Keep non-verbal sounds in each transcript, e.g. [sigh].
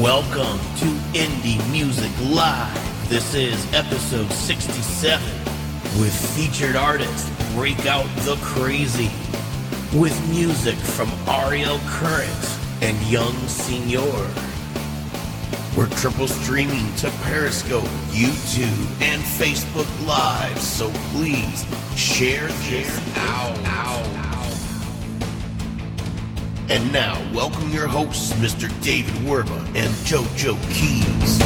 Welcome to Indie Music Live. This is episode 67 with featured artist Breakout the Crazy. With music from Ariel Current and Young Senior. We're triple streaming to Periscope, YouTube, and Facebook Live, so please share this out. And now, welcome your hosts, Mr. David Werba and JoJo Keys.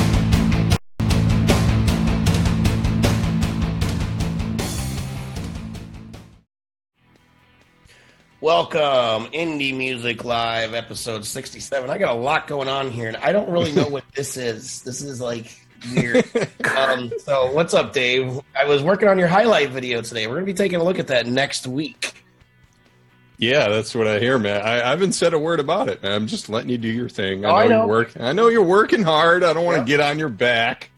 Welcome, Indie Music Live, episode 67. I got a lot going on here, and I don't really know what [laughs] this is. This is like weird. [laughs] um, so, what's up, Dave? I was working on your highlight video today. We're going to be taking a look at that next week. Yeah, that's what I hear, man. I, I haven't said a word about it. Man. I'm just letting you do your thing. I Oh, know, I know. you're working. I know you're working hard. I don't want to Yep. get on your back,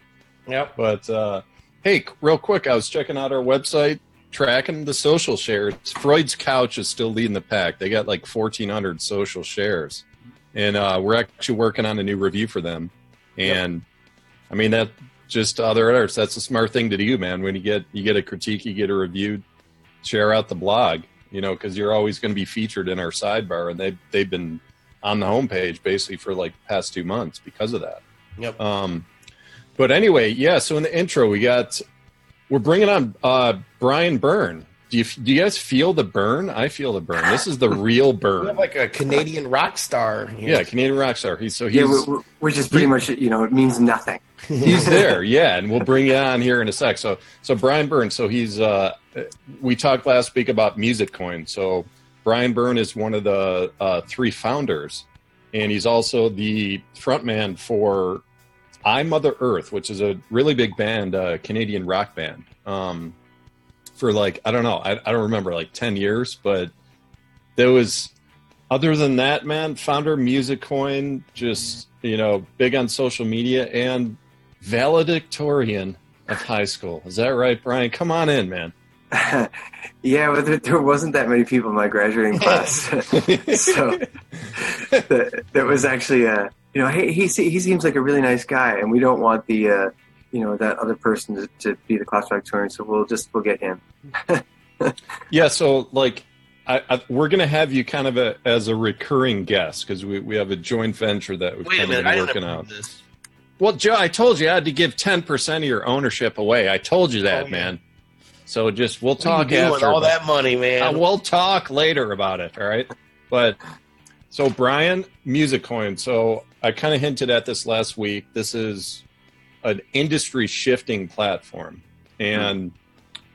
Yep. but uh, hey, real quick, I was checking out our website, tracking the social shares. Freud's Couch is still leading the pack. They got like 1,400 social shares, and uh, we're actually working on a new review for them. And I mean that just other artists. That's a smart thing to do, man. When you get you get a critique, you get a review, share out the blog. You know, because you're always going to be featured in our sidebar, and they they've been on the homepage basically for like past two months because of that. Yep. Um, but anyway, yeah. So in the intro, we got we're bringing on uh, Brian Byrne. Do you do you guys feel the burn? I feel the burn. This is the real [laughs] We burn. have like a Canadian rock star. here. Yeah, Canadian rock star. He's so he's yeah, we- we- which is pretty much you know it means nothing. [laughs] he's [laughs] there yeah and we'll bring you on here in a sec so so brian byrne so he's uh we talked last week about Musicoin so brian byrne is one of the uh three founders and he's also the frontman for i mother earth which is a really big band uh canadian rock band um for like i don't know i, I don't remember like 10 years but there was other than that man founder Musicoin just you know big on social media and valedictorian of high school. Is that right brian? Come on in man. [laughs] Yeah, but there, there wasn't that many people in my graduating class, [laughs] so [laughs] that, that was actually uh, you know he he he seems like a really nice guy, and we don't want the uh, you know that other person to, to be the class valedictorian, so we'll just we'll get him. [laughs] yeah so like I, I, we're gonna have you kind of a, as a recurring guest because we, we have a joint venture that we've Wait kind minute, of been working approve out this. well joe i told you i had to give 10% of your ownership away i told you that Oh, yeah. man so just we'll What are talk doing after all that money, man. Uh, we'll talk later about it. All right. But so Brian, Musicoin. So I kind of hinted at this last week. This is an industry shifting platform. And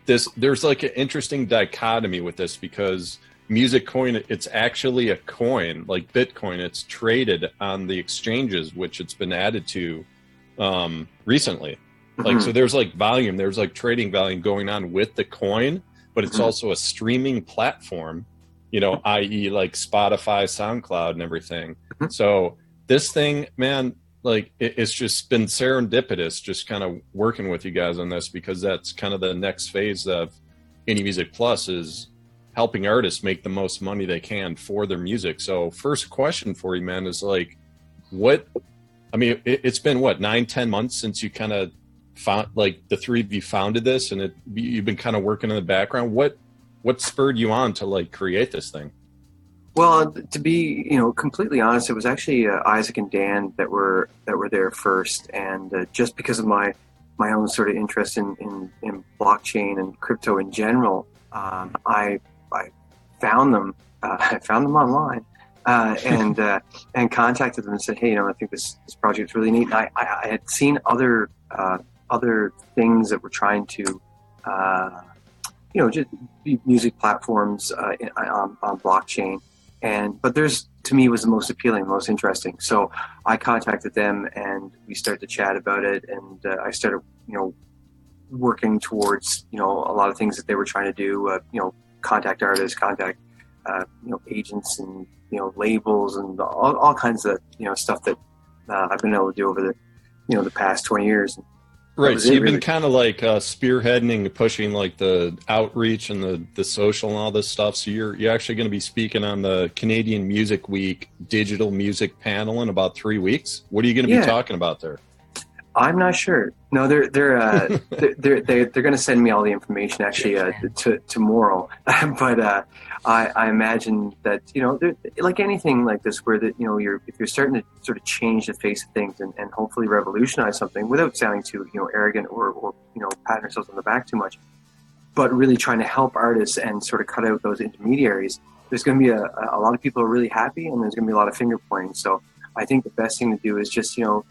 this there's like an interesting dichotomy with this because Musicoin, it's actually a coin like Bitcoin. It's traded on the exchanges, which it's been added to um, recently like so there's like volume there's like trading volume going on with the coin but it's Mhm. also a streaming platform you know [laughs] i.e like spotify soundcloud and everything Mhm. so this thing man like it, it's just been serendipitous just kind of working with you guys on this because that's kind of the next phase of indie music plus is helping artists make the most money they can for their music. So first question for you man is like what i mean it, it's been what nine ten months since you kind of found like the three of you founded this and it you've been kind of working in the background. What what spurred you on to like create this thing Well, to be you know completely honest, it was actually uh, Isaac and Dan that were that were there first, and uh, just because of my my own sort of interest in in, in blockchain and crypto in general, um, I I found them uh, [laughs] I found them online. Uh, and uh, and contacted them and said, hey, you know, I think this, this project is really neat. And I, I, I had seen other uh, other things that were trying to, you know, just music platforms uh, on, on blockchain, and but there's to me was the most appealing, most interesting. So I contacted them and we started to chat about it, and uh, I started, you know, working towards you know a lot of things that they were trying to do. Uh, you know, contact artists, contact uh, you know agents, and you know labels, and all, all kinds of you know stuff that uh, I've been able to do over the you know the past twenty years. Right. So you've been kind of like uh, spearheading, pushing like the outreach and the the social and all this stuff. So you're you're actually going to be speaking on the Canadian Music Week digital music panel in about three weeks. What are you going to Yeah. be talking about there? I'm not sure. No, they're they're uh, [laughs] they're they're, they're, they're going to send me all the information actually uh, to tomorrow. [laughs] but uh, I, I imagine that you know, there- like anything like this, where that you know, you're if you're starting to sort of change the face of things and, and hopefully revolutionize something without sounding too you know arrogant or, or you know patting ourselves on the back too much, but really trying to help artists and sort of cut out those intermediaries. There's going to be a, a lot of people are really happy, and there's going to be a lot of finger pointing. So I think the best thing to do is just you know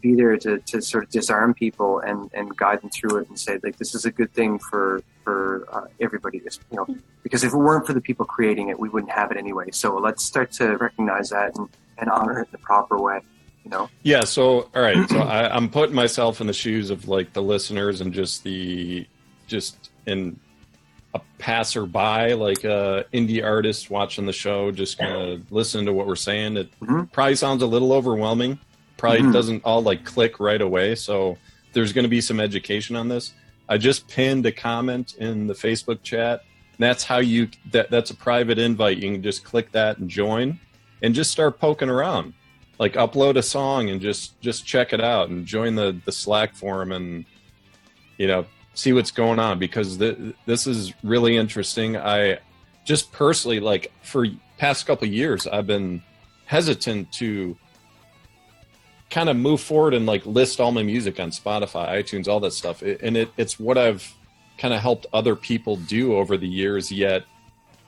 be there to, to sort of disarm people and, and guide them through it and say like this is a good thing for for uh, everybody this you know because if it weren't for the people creating it we wouldn't have it anyway so let's start to recognize that and, and honor it the proper way you know Yeah. So all right. So I, I'm putting myself in the shoes of like the listeners and just the just in a passerby, like a indie artist watching the show, just kind of listening to what we're saying. It Mhm. probably sounds a little overwhelming. Probably Mhm. doesn't all like click right away. So there's going to be some education on this. I just pinned a comment in the Facebook chat. That's how you that that's a private invite. You can just click that and join, and just start poking around. Like upload a song and just just check it out and join the the Slack forum and you know see what's going on because th- this is really interesting. I just personally like for past couple years I've been hesitant to kind of move forward and like list all my music on Spotify, iTunes, all that stuff. It, and it, it's what I've kind of helped other people do over the years, yet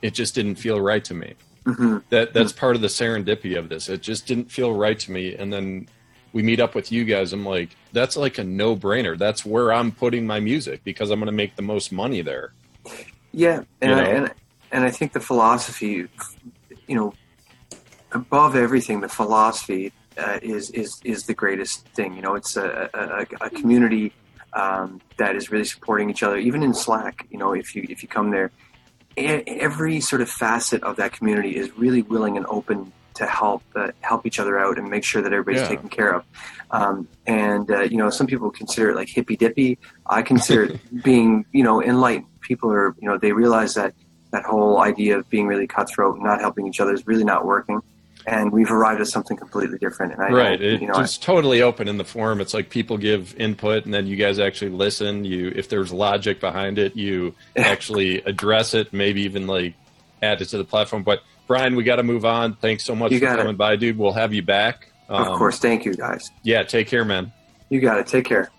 it just didn't feel right to me. hmm That that's part of the serendipity of this. It just didn't feel right to me. And then we meet up with you guys. I'm like, that's like a no brainer. That's where I'm putting my music because I'm going to make the most money there. yeah and, You I, and and I think the philosophy you know above everything the philosophy uh, is is is the greatest thing. You know it's a, a, a community um, that is really supporting each other even in slack you know if you if you come there. Every sort of facet of that community is really willing and open to help uh, help each other out and make sure that everybody's Yeah. taken care of. Um, and uh, you know some people consider it like hippy dippy i consider it [laughs] being you know enlightened. People are you know they realize that that whole idea of being really cutthroat and not helping each other is really not working and we've arrived at something completely different and i right. It, you know I- it's totally open in the forum. It's like people give input and then you guys actually listen. You, if there's logic behind it, you actually address it, maybe even like add it to the platform. But Brian, we got to move on. Thanks so much You for got it. coming by, dude. We'll have you back. of Um, course thank you guys Yeah. Take care, man. you got it take care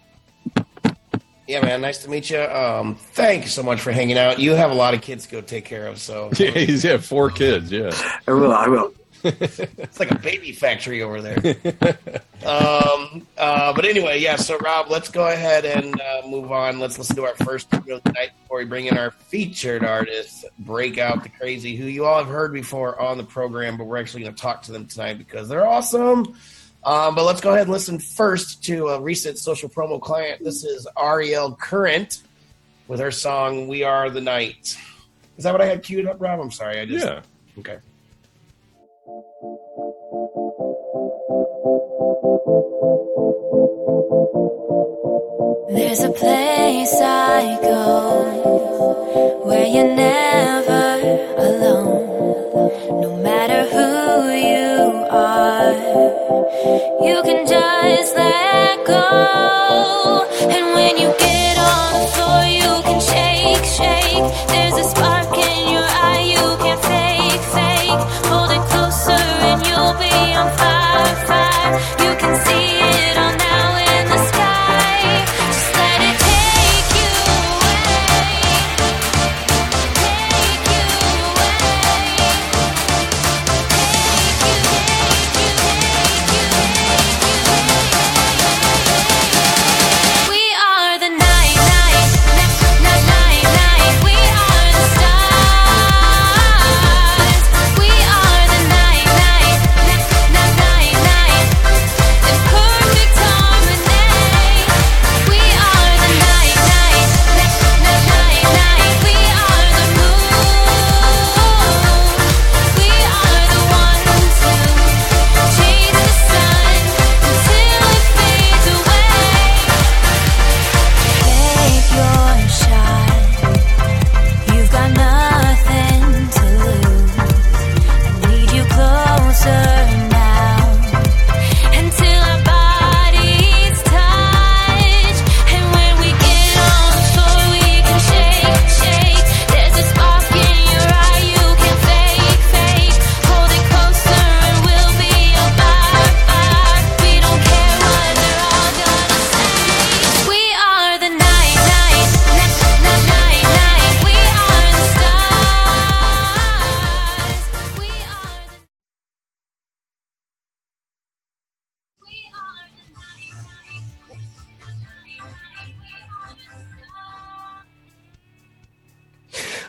Yeah, man. Nice to meet you. Um, thank you so much for hanging out. You have a lot of kids to go take care of, so [laughs] Yeah, he's yeah, four kids. Yeah. i will i will it's like a baby factory over there. um, uh, but anyway, yeah. So Rob, let's go ahead and uh, move on. Let's listen to our first video tonight before we bring in our featured artist, Breakout the Crazy, who you all have heard before on the program, but we're actually going to talk to them tonight because they're awesome. Um, but let's go ahead and listen first to a recent social promo client. This is Ariel Current with her song "We Are the Night." Is that what I had queued up, Rob? I'm sorry. I just Yeah. okay. There's a place I go where you're never alone. No matter who you are, you can just let go. And when you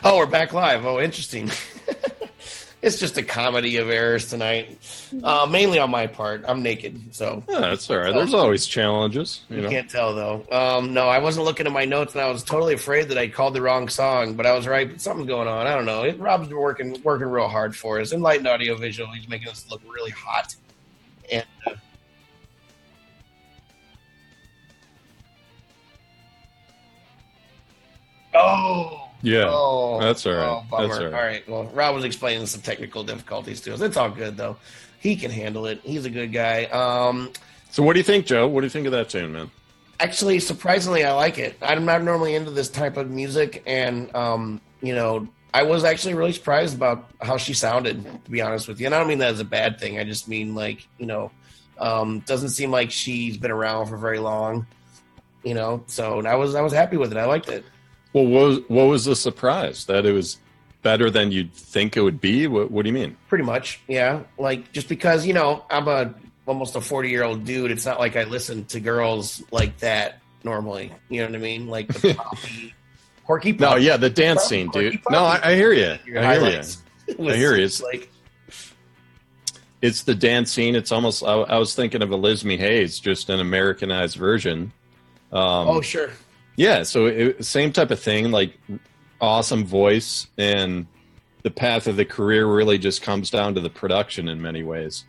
Oh, we're back live. Oh, interesting. [laughs] it's just a comedy of errors tonight, uh, mainly on my part. I'm naked, so Yeah, that's all right. There's always challenges, you you know. can't tell though. Um, no, I wasn't looking at my notes, and I was totally afraid that I called the wrong song. But I was right. Something's going on. I don't know. It, Rob's working working real hard for us. Enlightened Audio Visual. He's making us look really hot. And uh, oh, Yeah, oh, that's all right. Oh, bummer. That's all right. All right. Well, Rob was explaining some technical difficulties to us. It's all good though. He can handle it. He's a good guy. Um, So, what do you think, Joe? What do you think of that tune, man? actually surprisingly i like it i'm not normally into this type of music and um you know i was actually really surprised about how she sounded to be honest with you and i don't mean that as a bad thing i just mean like you know um doesn't seem like she's been around for very long you know so i was i was happy with it i liked it Well, what was, what was the surprise that it was better than you'd think it would be? What, what do you mean? pretty much yeah like just because you know i'm a almost a 40 year old dude it's not like i listen to girls like that normally you know what i mean like the [laughs] poppy quirky No, yeah, the dance scene, dude. No, I, I hear you. I hear you. I hear you. [laughs] It's like It's the dance scene. It's almost. I, I was thinking of a Elizabeth Hayes, just an Americanized version. Um, oh sure Yeah, so it, same type of thing, like awesome voice, and the path of the career really just comes down to the production in many ways.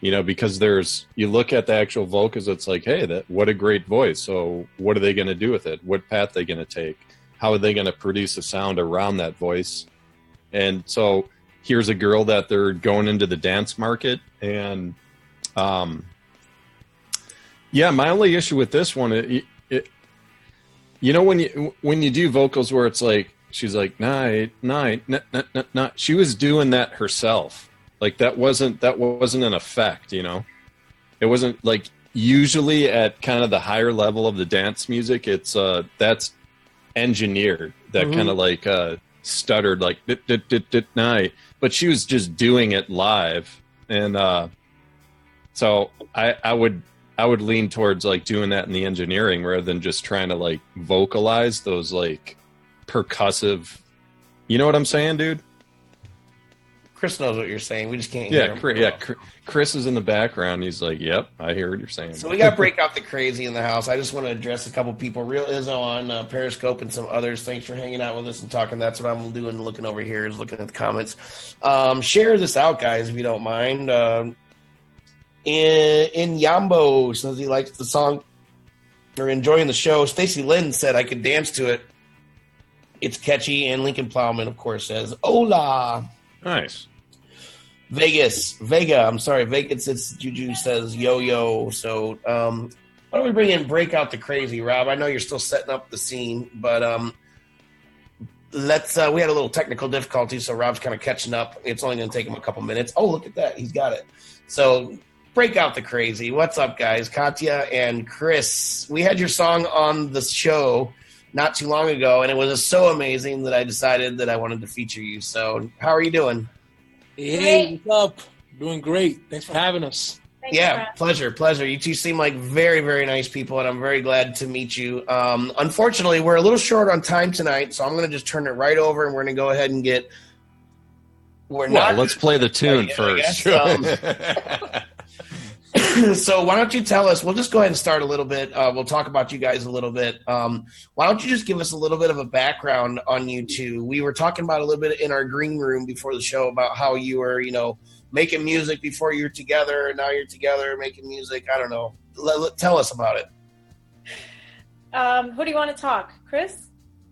You know, because there's you look at the actual vocals, it's like, hey, that what a great voice. So what are they going to do with it? What path they going to take? How are they going to produce a sound around that voice? And so here's a girl that they're going into the dance market, and um, yeah, my only issue with this one, you know when you when you do vocals where it's like she's like night night night night night, night. she was doing that herself. Like that wasn't that wasn't an effect you know? It wasn't like usually at kind of the higher level of the dance music it's uh that's engineered. That Mhm. kind of like uh stuttered like dit, dit, dit, dit, night. But she was just doing it live. And uh so i i would I would lean towards like doing that in the engineering rather than just trying to like vocalize those like percussive. You know what I'm saying, dude? chris knows what you're saying we just can't Yeah. Chris, yeah. Chr- Chris is in the background. He's like, "Yep, I hear what you're saying." so we got to break out the crazy in the house i just want to address a couple people real izzo on uh, periscope and some others thanks for hanging out with us and talking that's what i'm doing looking over here is looking at the comments um, share this out guys if you don't mind um, in, in yambo says he likes the song or enjoying the show stacy lynn said i could dance to it it's catchy and lincoln plowman of course says hola nice. Vegas, Vega. I'm sorry, Vegas. It's Juju says yo yo. So um, why don't we bring in break out the crazy, Rob? I know you're still setting up the scene, but um, let's. Uh, we had a little technical difficulty, so Rob's kind of catching up. It's only going to take him a couple minutes. Oh, look at that, he's got it. So break out the crazy. What's up, guys? Katya and Chris. We had your song on the show not too long ago, and it was so amazing that I decided that I wanted to feature you. So how are you doing? Hey, what's up? Doing great. Thanks for having us. Thank yeah, Brad. pleasure, pleasure. You two seem like very, very nice people, and I'm very glad to meet you. Um, unfortunately, we're a little short on time tonight, so I'm going to just turn it right over, and we're going to go ahead and get. We're Well, not. let's play the tune I first. [laughs] guess, [laughs] so why don't you tell us? We'll just go ahead and start a little bit. Uh, we'll talk about you guys a little bit. Um, why don't you just give us a little bit of a background on you two? We were talking about a little bit in our green room before the show about how you were, you know, making music before you're together, and now you're together making music. I don't know. Let, let- tell us about it. Um, who do you want to talk? Chris?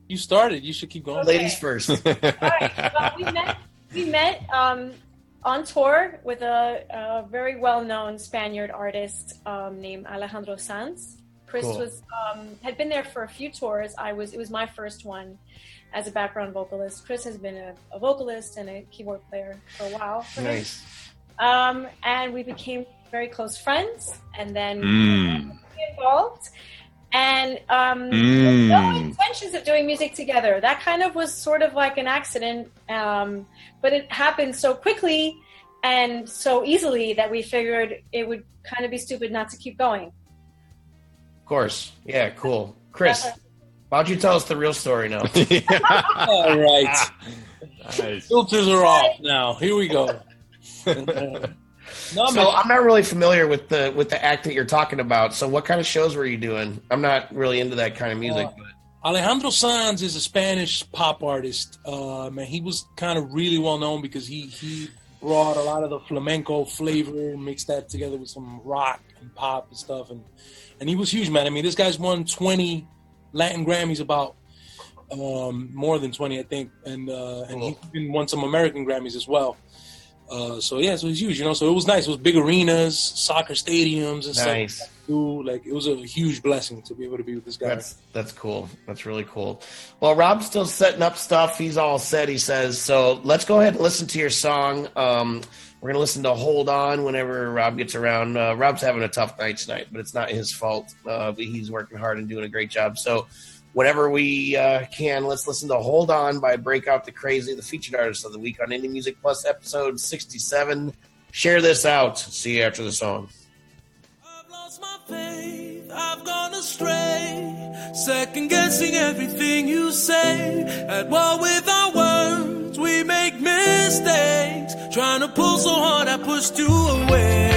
You started. You should keep going. Okay. Ladies first. All right. Well, we met, we met um, on tour with a, a very well known Spaniard artist um, named Alejandro Sanz. Chris Cool. was um, had been there for a few tours. I was it was my first one as a background vocalist. Chris has been a, a vocalist and a keyboard player for a while. for nice. Um, and we became very close friends, and then Mm. involved. And um, Mm. no intentions of doing music together. That kind of was sort of like an accident, um, but it happened so quickly and so easily that we figured it would kind of be stupid not to keep going. Of course. Yeah. Cool. Chris. Why don't you tell us the real story now? [laughs] All right. [laughs] Nice. Filters are off now. Here we go. [laughs] no, so. I'm not really familiar with the with the act that you're talking about. So what kind of shows were you doing? I'm not really into that kind of music. Uh, but Alejandro Sanz is a Spanish pop artist. Uh, man, he was kind of really well known because he he brought a lot of the flamenco flavor, and mixed that together with some rock and pop and stuff, and and he was huge, man. I mean, this guy's won 20 Latin Grammys, about um, more than 20, I think, and uh, and he's been won some American Grammys as well. Uh, so yeah, so he's huge, you know. So it was nice. It was big arenas, soccer stadiums, and Nice. stuff. Too. Like it was a huge blessing to be able to be with this guy. That's that's cool. That's really cool. Well, Rob's still setting up stuff. He's all set. He says so. Let's go ahead and listen to your song. Um, we're gonna listen to "Hold On" whenever Rob gets around. Uh, Rob's having a tough night tonight, but it's not his fault. Uh, but he's working hard and doing a great job. So, whenever we uh, can, let's listen to "Hold On" by Breakout the Crazy, the featured artist of the week on Indie Music Plus, episode sixty-seven. Share this out. See you after the song. I've lost my faith, I've gone astray. Second guessing everything you say. At war with our words, we make mistakes. Trying to pull so hard, I pushed you away.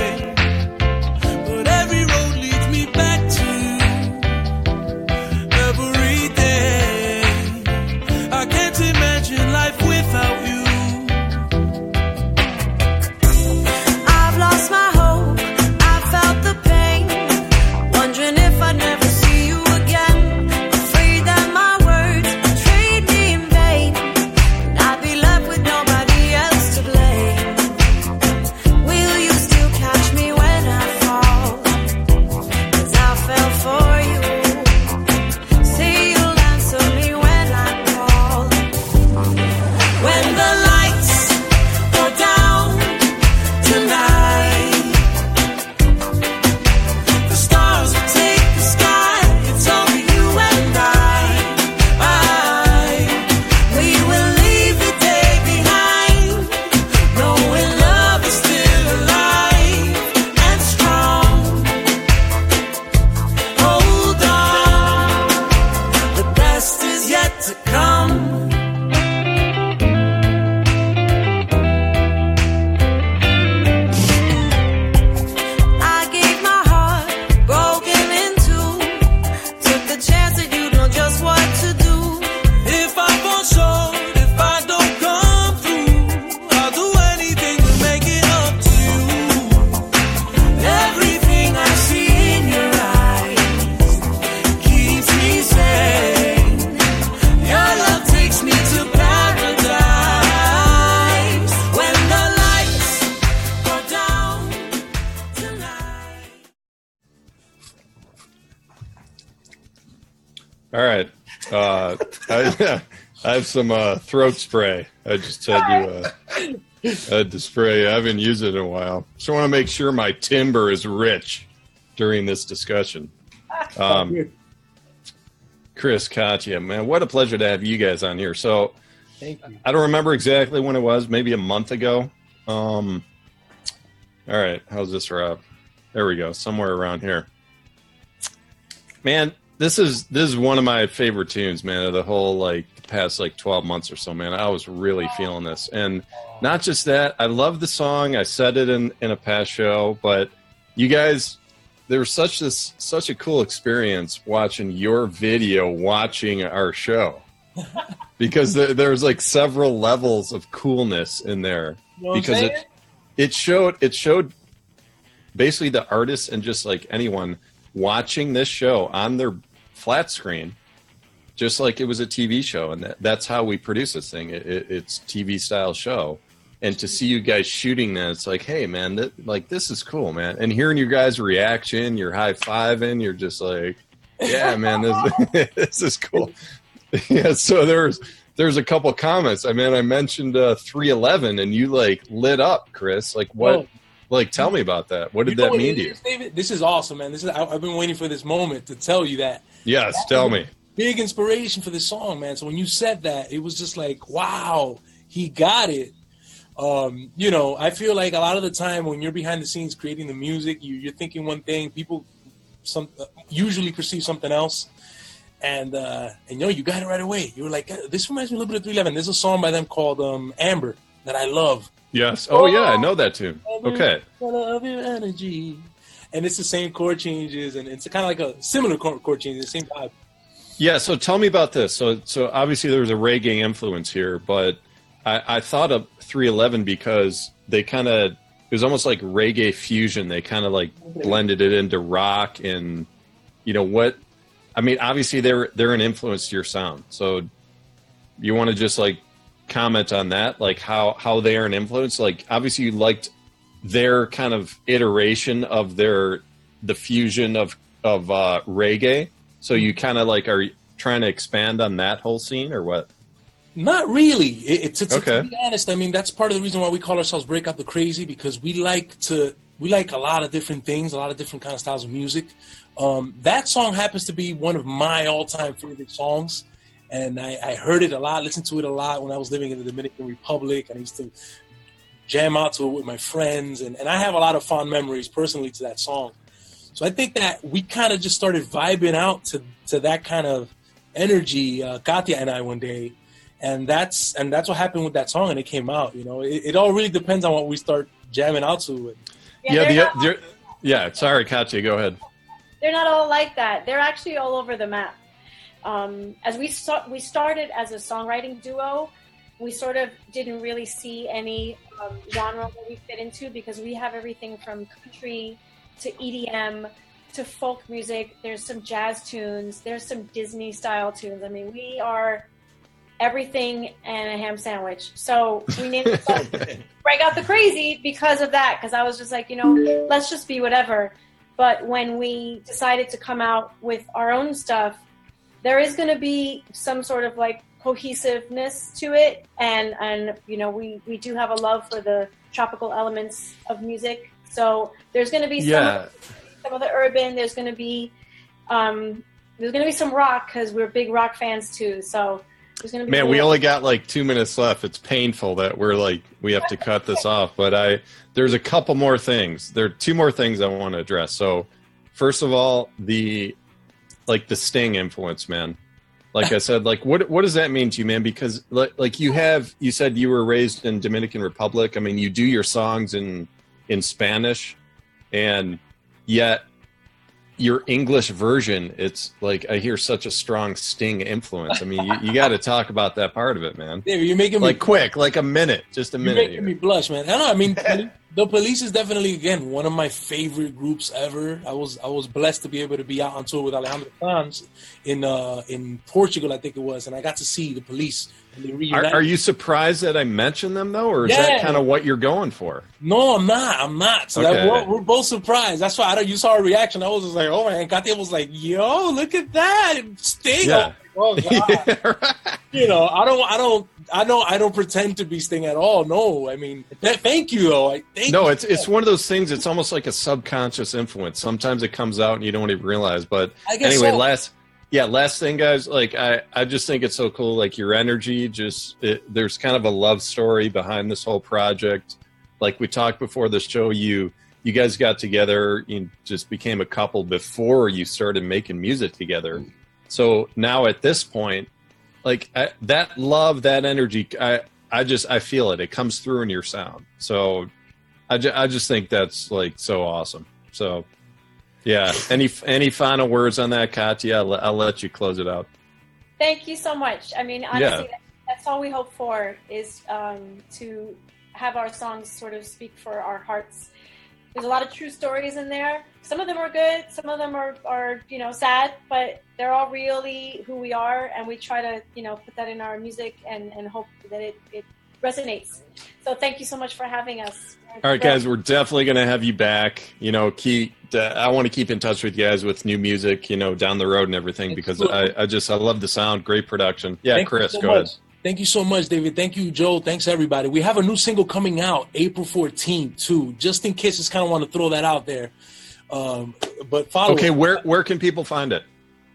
Some uh, throat spray. I just had to, uh, had to spray. I haven't used it in a while. So I want to make sure my timber is rich during this discussion. Um, Chris, Katya, man, what a pleasure to have you guys on here. So. I don't remember exactly when it was, maybe a month ago. Um, all right, how's this, Rob? There we go, somewhere around here. Man, this is this is one of my favorite tunes, man. Of the whole like past like twelve months or so, man. I was really feeling this, and not just that. I love the song. I said it in in a past show, but you guys, there was such this such a cool experience watching your video, watching our show [laughs] because there, there was like several levels of coolness in there You know because it it showed it showed basically the artists and just like anyone watching this show on their flat screen just like it was a tv show and that, that's how we produce this thing it, it, it's tv style show and to see you guys shooting that it's like hey man that, like this is cool man and hearing you guys reaction you're high-fiving you're just like yeah man this, [laughs] this is cool [laughs] yeah so there's there's a couple comments i mean i mentioned uh 311 and you like lit up chris like what Whoa. like tell me about that what did You know that what mean to you David? This is awesome, man. This is I, I've been waiting for this moment to tell you that. yes tell me Big inspiration for this song, man. So when you said that, it was just like, wow, he got it. Um, you know, I feel like a lot of the time when you're behind the scenes creating the music, you, you're thinking one thing, people some usually perceive something else. and uh, and you know you got it right away. You were like, "Uh, this reminds me a little bit of 311. There's a song by them called um, Amber that I love. Yes. Oh yeah, I know that tune. Okay. I love your energy. And it's the same chord changes, and it's kind of like a similar chord, chord change, the same vibe. Yeah. So tell me about this. So so obviously there was a reggae influence here, but I, I thought of 311 because they kind of it was almost like reggae fusion. They kind of like blended it into rock and you know what I mean. Obviously they're they're an influence to your sound. So you want to just like comment on that, like how how they are an influence. Like obviously you liked their kind of iteration of their the fusion of of uh, reggae. So you kind of like are trying to expand on that whole scene or what? Not really. It, it's, it's Okay. to be honest. I mean, that's part of the reason why we call ourselves Break Out the Crazy because we like to we like a lot of different things, a lot of different kind of styles of music. Um, that song happens to be one of my all time favorite songs, and I, I heard it a lot, listened to it a lot when I was living in the Dominican Republic, and I used to jam out to it with my friends, and, and I have a lot of fond memories personally to that song. So I think that we kind of just started vibing out to, to that kind of energy, uh, Katya and I one day, and that's and that's what happened with that song, and it came out. You know, it, it all really depends on what we start jamming out to. And Yeah. they're, the, not, the, yeah. Sorry, Katya. Go ahead. they're not all like that. They're actually all over the map. Um, as we sta- we started as a songwriting duo, we sort of didn't really see any um, genre that we fit into because we have everything from country to EDM to folk music. There's some jazz tunes. There's some Disney style tunes. I mean, we are everything and a ham sandwich. So we named [laughs] song break out the crazy because of that because i was just like you know let's just be whatever but when we decided to come out with our own stuff there is going to be some sort of like cohesiveness to it and and you know we we do have a love for the tropical elements of music so there's going to be some, Yeah. some of the urban there's going to be um there's going to be some rock because we're big rock fans too so there's going to be Man, we only got like two minutes left. It's painful that we're like we have to cut this off, but I there's a couple more things. There are two more things I want to address. So, first of all, the like the Sting influence, man. Like I said, like what what does that mean to you, man? Because like, like you have you said you were raised in Dominican Republic. I mean, you do your songs in in Spanish, and yet your English version, it's like I hear such a strong Sting influence. I mean, you, you got to talk about that part of it, man. David, you're making me Like quick, like a minute, just a You're minute. making here. me blush, man. I know. I mean, [laughs] the police is definitely again one of my favorite groups ever. I was I was blessed to be able to be out on tour with Alejandro Sanz in uh, in Portugal, I think it was, and I got to see the police. And Are, are you surprised that I mentioned them though, or is Yeah. that kind of what you're going for? No, I'm not. I'm not. So that, we're, we're both surprised. That's why I don't, you saw a reaction. I was just like, oh man. Katia was like, yo, look at that. Sting. Yeah. Oh, God. [laughs] you know, I don't, I don't, I don't, I don't pretend to be Sting at all. No, I mean, th- thank you though. I thank no, you. it's it's one of those things. It's almost like a subconscious influence. Sometimes it comes out and you don't even realize. But I guess anyway, so. last yeah, last thing, guys. Like I I just think it's so cool. Like your energy, just it, there's kind of a love story behind this whole project. Like we talked before the show, you you guys got together, you just became a couple before you started making music together. So now at this point, like I, that love, that energy, I I just I feel it. It comes through in your sound. So I, ju- I just think that's like so awesome. So yeah, any any final words on that, Katya? I'll, I'll let you close it out. Thank you so much. I mean, honestly, Yeah. that's all we hope for is um, to have our songs sort of speak for our hearts. There's a lot of true stories in there. Some of them are good, some of them are, are you know sad, but they're all really who we are, and we try to you know put that in our music and, and hope that it, it resonates. So thank you so much for having us. All right, guys, we're definitely going to have you back. You know, keep. Uh, I want to keep in touch with you guys with new music. You know, down the road and everything because I, I just I love the sound. Great production. Yeah, Thank Chris, so go much. ahead. Thank you so much, David. Thank you, Joe. Thanks, everybody. We have a new single coming out April 14th, too. Just in case, just kind of want to throw that out there. Um, but follow Okay, us. where where can people find it?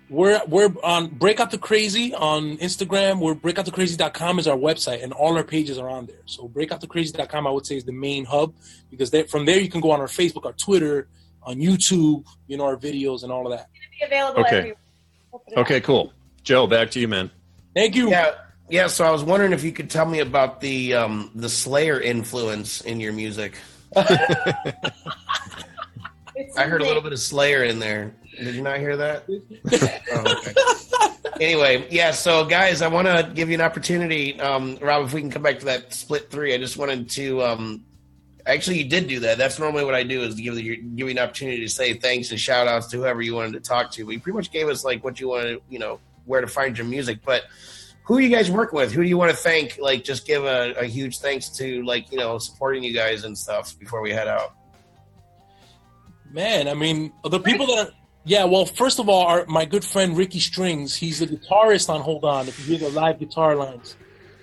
We're we're on Breakout the Crazy on Instagram. We're breakoutthecrazy.com is our website, and all our pages are on there. So breakoutthecrazy.com, I would say, is the main hub because from there you can go on our Facebook, our Twitter, on YouTube, you know, our videos and all of that. be available Okay. everywhere. We'll put it out. Okay, cool. Joe, back to you, man. Thank you. Yeah, yeah. So I was wondering if you could tell me about the um, the Slayer influence in your music. [laughs] It's I heard a little bit of Slayer in there. Did you not hear that? [laughs] Oh, okay. Anyway, yeah. So, guys, I want to give you an opportunity, um, Rob. If we can come back to that split three, I just wanted to. Um, actually, you did do that. That's normally what I do is give you give you an opportunity to say thanks and shout outs to whoever you wanted to talk to. But you pretty much gave us like what you wanted, you know, where to find your music. But who are you guys working with? Who do you want to thank? Like, just give a, a huge thanks to, like, you know, supporting you guys and stuff before we head out. Man, I mean, the people that are, yeah, well, first of all, our, my good friend Ricky Strings, he's the guitarist on Hold On, if you hear the live guitar lines.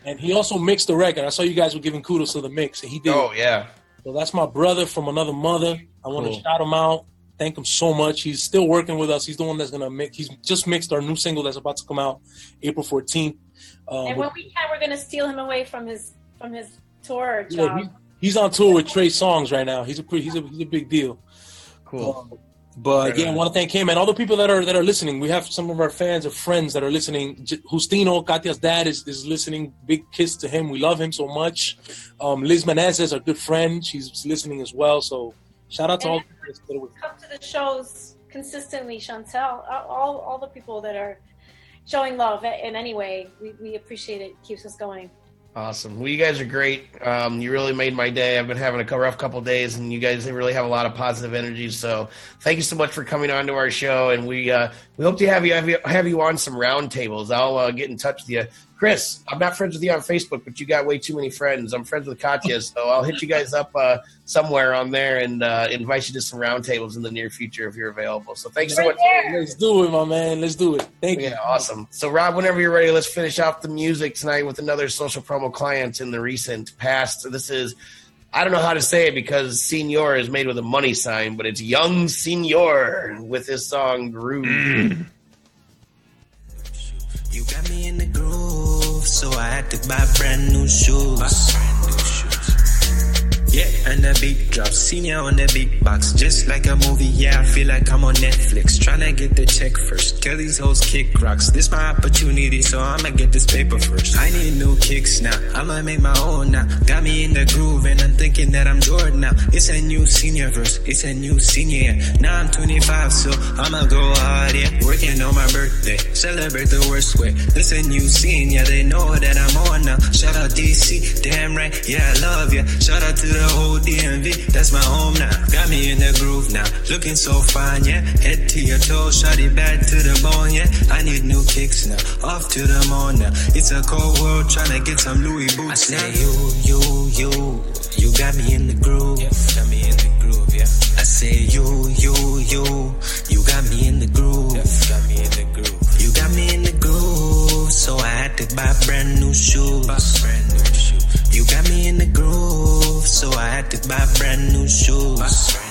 And he also mixed the record. I saw you guys were giving kudos to the mix, and he did. Oh yeah, So that's my brother from another mother. I want Cool. to shout him out. Thank him so much. He's still working with us. He's the one that's gonna make. He's just mixed our new single that's about to come out April 14th. Um, And when we can, we're gonna steal him away from his from his tour yeah, job. he's, he's on tour with Trey Songz right now. He's a pretty, he's a he's a big deal. cool. Um, but Right yeah, I want to thank him and all the people that are that are listening. We have some of our fans or friends that are listening. J- Justino, Katia's dad, is, is listening. Big kiss to him. We love him so much. Um, Liz Menezes, our good friend, she's listening as well. So shout out to all. the people that are with- Come to the shows consistently, Chantel. All all the people that are showing love in any way, we, we appreciate it. Keeps us going. Awesome. Well, you guys are great. Um, you really made my day. I've been having a rough couple days, and you guys really have a lot of positive energy. So, thank you so much for coming on to our show, and we uh, we hope to have you have you, have you on some roundtables. I'll uh, get in touch with you, Chris. I'm not friends with you on Facebook, but you got way too many friends. I'm friends with Katya, [laughs] so I'll hit you guys up uh, somewhere on there and uh, invite you to some roundtables in the near future if you're available. So, thanks so much. there. Let's do it, my man. Let's do it. Thank you. Yeah, awesome. So, Rob, whenever you're ready, let's finish off the music tonight with another social promo client in the recent past. So this is, I don't know how to say it because Senor is made with a money sign, but it's Young Senor with his song Groove. You got me in the groove, so I had to buy brand new shoes. Yeah, and the beat drops. Senior on the beatbox, just like a movie. Yeah, I feel like I'm on Netflix. Tryna get the check first. Tell these hoes kick rocks. This my opportunity, so I'ma get this paper first. I need new kicks now. I'ma make my own now. Got me in the groove, and I'm thinking that I'm Jordan now. It's a new senior verse. It's a new senior. Now I'm 25, so I'ma go hard, yeah. Working on my birthday. Celebrate the worst way. This a new yeah. They know that I'm on now. Shout out DC, damn right, yeah, I love ya. Shout out to the whole DMV, that's my home now. Got me in the groove now, looking so fine, yeah. Head to your toes, shot it back to the bone, yeah. I need new kicks now, off to the moon now. It's a cold world, tryna get some Louis boots I say you, you, you, you got me in the groove. Yeah, got me in the groove, yeah. I say you, you, you, you got me in the groove. Yeah, got me in the groove. You got me in the groove, so I had to buy brand new shoes. brand new shoes. You got me in the groove, so I had to buy brand new shoes.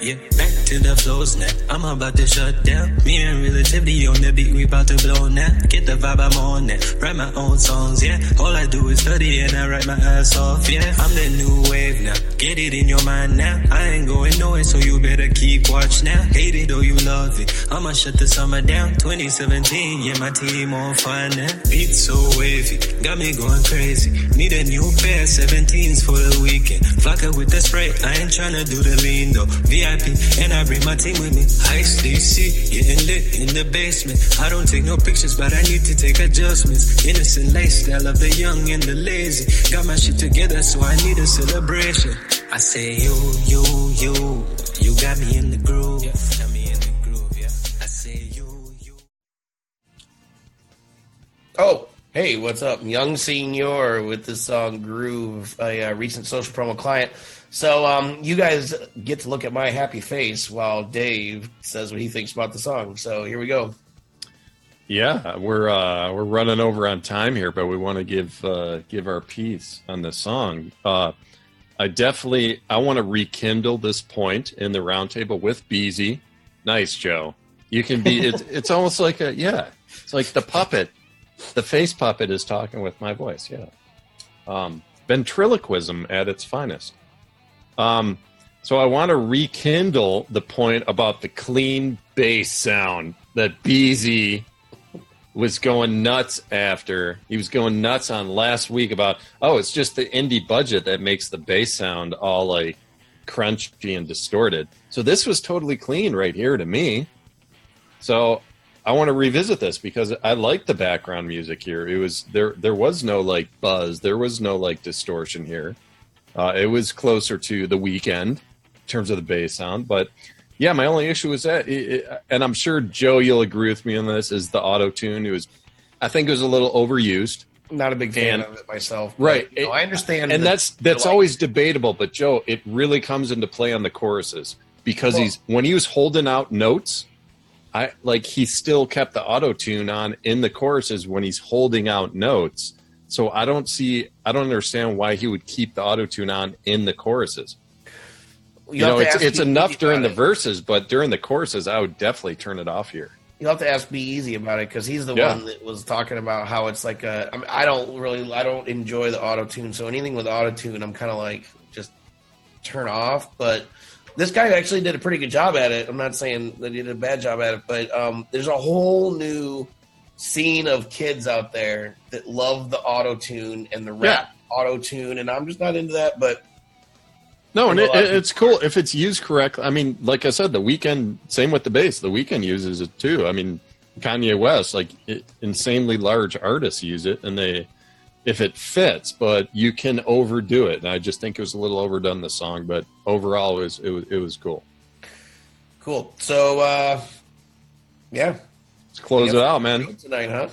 Yeah, back to the flows now. I'm about to shut down. Me and relativity on the beat, we about to blow now. Get the vibe, I'm on now. Write my own songs, yeah. All I do is study and I write my ass off, yeah. I'm the new wave now. Get it in your mind now. I ain't going nowhere, so you better keep watch now. Hate it or you love it. I'ma shut the summer down. 2017, yeah, my team on fire now. Beat so wavy, got me going crazy. Need a new pair, 17s for the weekend. Flock it with the spray, I ain't tryna do the lean though. VIP, and I bring my team with me. Ice DC, getting lit in the basement. I don't take no pictures, but I need to take adjustments. Innocent lifestyle of the young and the lazy. Got my shit together, so I need a celebration. I say you, you, you, you got me in the groove. Got me in the groove, yeah. I say you, you. Oh, hey, what's up? Young Senor with the song Groove, a uh, recent social promo client. So, um, you guys get to look at my happy face while Dave says what he thinks about the song. So, here we go. Yeah, we're uh, we're running over on time here, but we want to give uh, give our piece on the song. Uh, I definitely I want to rekindle this point in the roundtable with Beezy. Nice, Joe. You can be. It's [laughs] it's almost like a yeah. It's like the puppet, the face puppet is talking with my voice. Yeah, um, ventriloquism at its finest. Um, so I want to rekindle the point about the clean bass sound that Beezy was going nuts after. He was going nuts on last week about oh it's just the indie budget that makes the bass sound all like crunchy and distorted. So this was totally clean right here to me. So i want to revisit this because i like the background music here. It was there there was no like buzz. There was no like distortion here uh, it was closer to the Weeknd in terms of the bass sound but yeah, my only issue is that, it, it, and I'm sure Joe, you'll agree with me on this, is the auto tune. It was, I think, it was a little overused. Not a big fan And- of it myself. Right. But, you know, I understand. and the- that's that's like, always debatable. But Joe, it really comes into play on the choruses because Well- he's when he was holding out notes, I like he still kept the auto tune on in the choruses when he's holding out notes. So I don't see, I don't understand why he would keep the auto tune on in the choruses. You, have know, it's it's enough during the it. verses, but during the choruses, I would definitely turn it off here. You'll have to ask Be Easy about it because he's the Yeah. one that was talking about how it's like a. I, mean, I don't really, I don't enjoy the auto tune. So anything with auto tune, I'm kind of like just turn off. But this guy actually did a pretty good job at it. I'm not saying that he did a bad job at it, but um, there's a whole new scene of kids out there that love the auto tune and the rap auto tune, and I'm just not into that. But No, and There's it, a lot of it- it's cool if it's used correctly. I mean, like I said, the Weeknd. Same with the bass. The Weeknd uses it too. I mean, Kanye West, like it, insanely large artists use it, and they, if it fits, but you can overdo it. And I just think it was a little overdone the song, but overall, it was it was, it was cool. cool. So uh, yeah, Let's close it out, man. tonight, huh?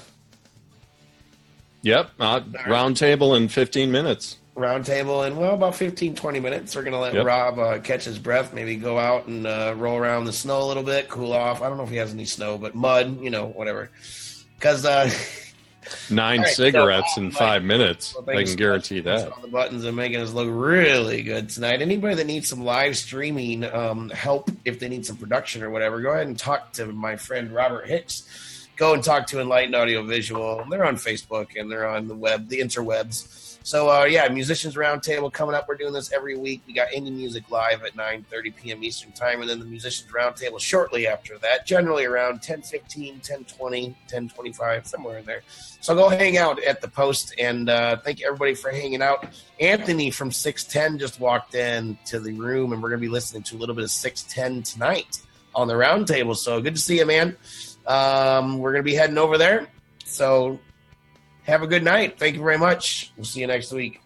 Yep, uh, round table in 15 minutes. Round table in well about 15 20 minutes we're gonna let Yep. rob uh, catch his breath maybe go out and uh, roll around the snow a little bit cool off i don't know if he has any snow but mud you know whatever because uh [laughs] Nine right, so, cigarettes uh, in five minutes. I can guarantee that. the buttons and making us look really good tonight. Anybody that needs some live streaming um, help if they need some production or whatever go ahead and talk to my friend robert hicks. Go and talk to enlightened audio visual. They're on facebook and they're on the web the interwebs so uh, yeah musicians roundtable coming up we're doing this every week we got indie music live at 9 p.m eastern time and then the musicians roundtable shortly after that generally around 10 15 10 20 10 25 somewhere in there so go hang out at the post and uh, thank everybody for hanging out. Anthony from 610 just walked in to the room and we're to be listening to a little bit of 610 tonight on the roundtable. So good to see you, man. Um, we're to be heading over there. So have a good night. Thank you very much. We'll see you next week.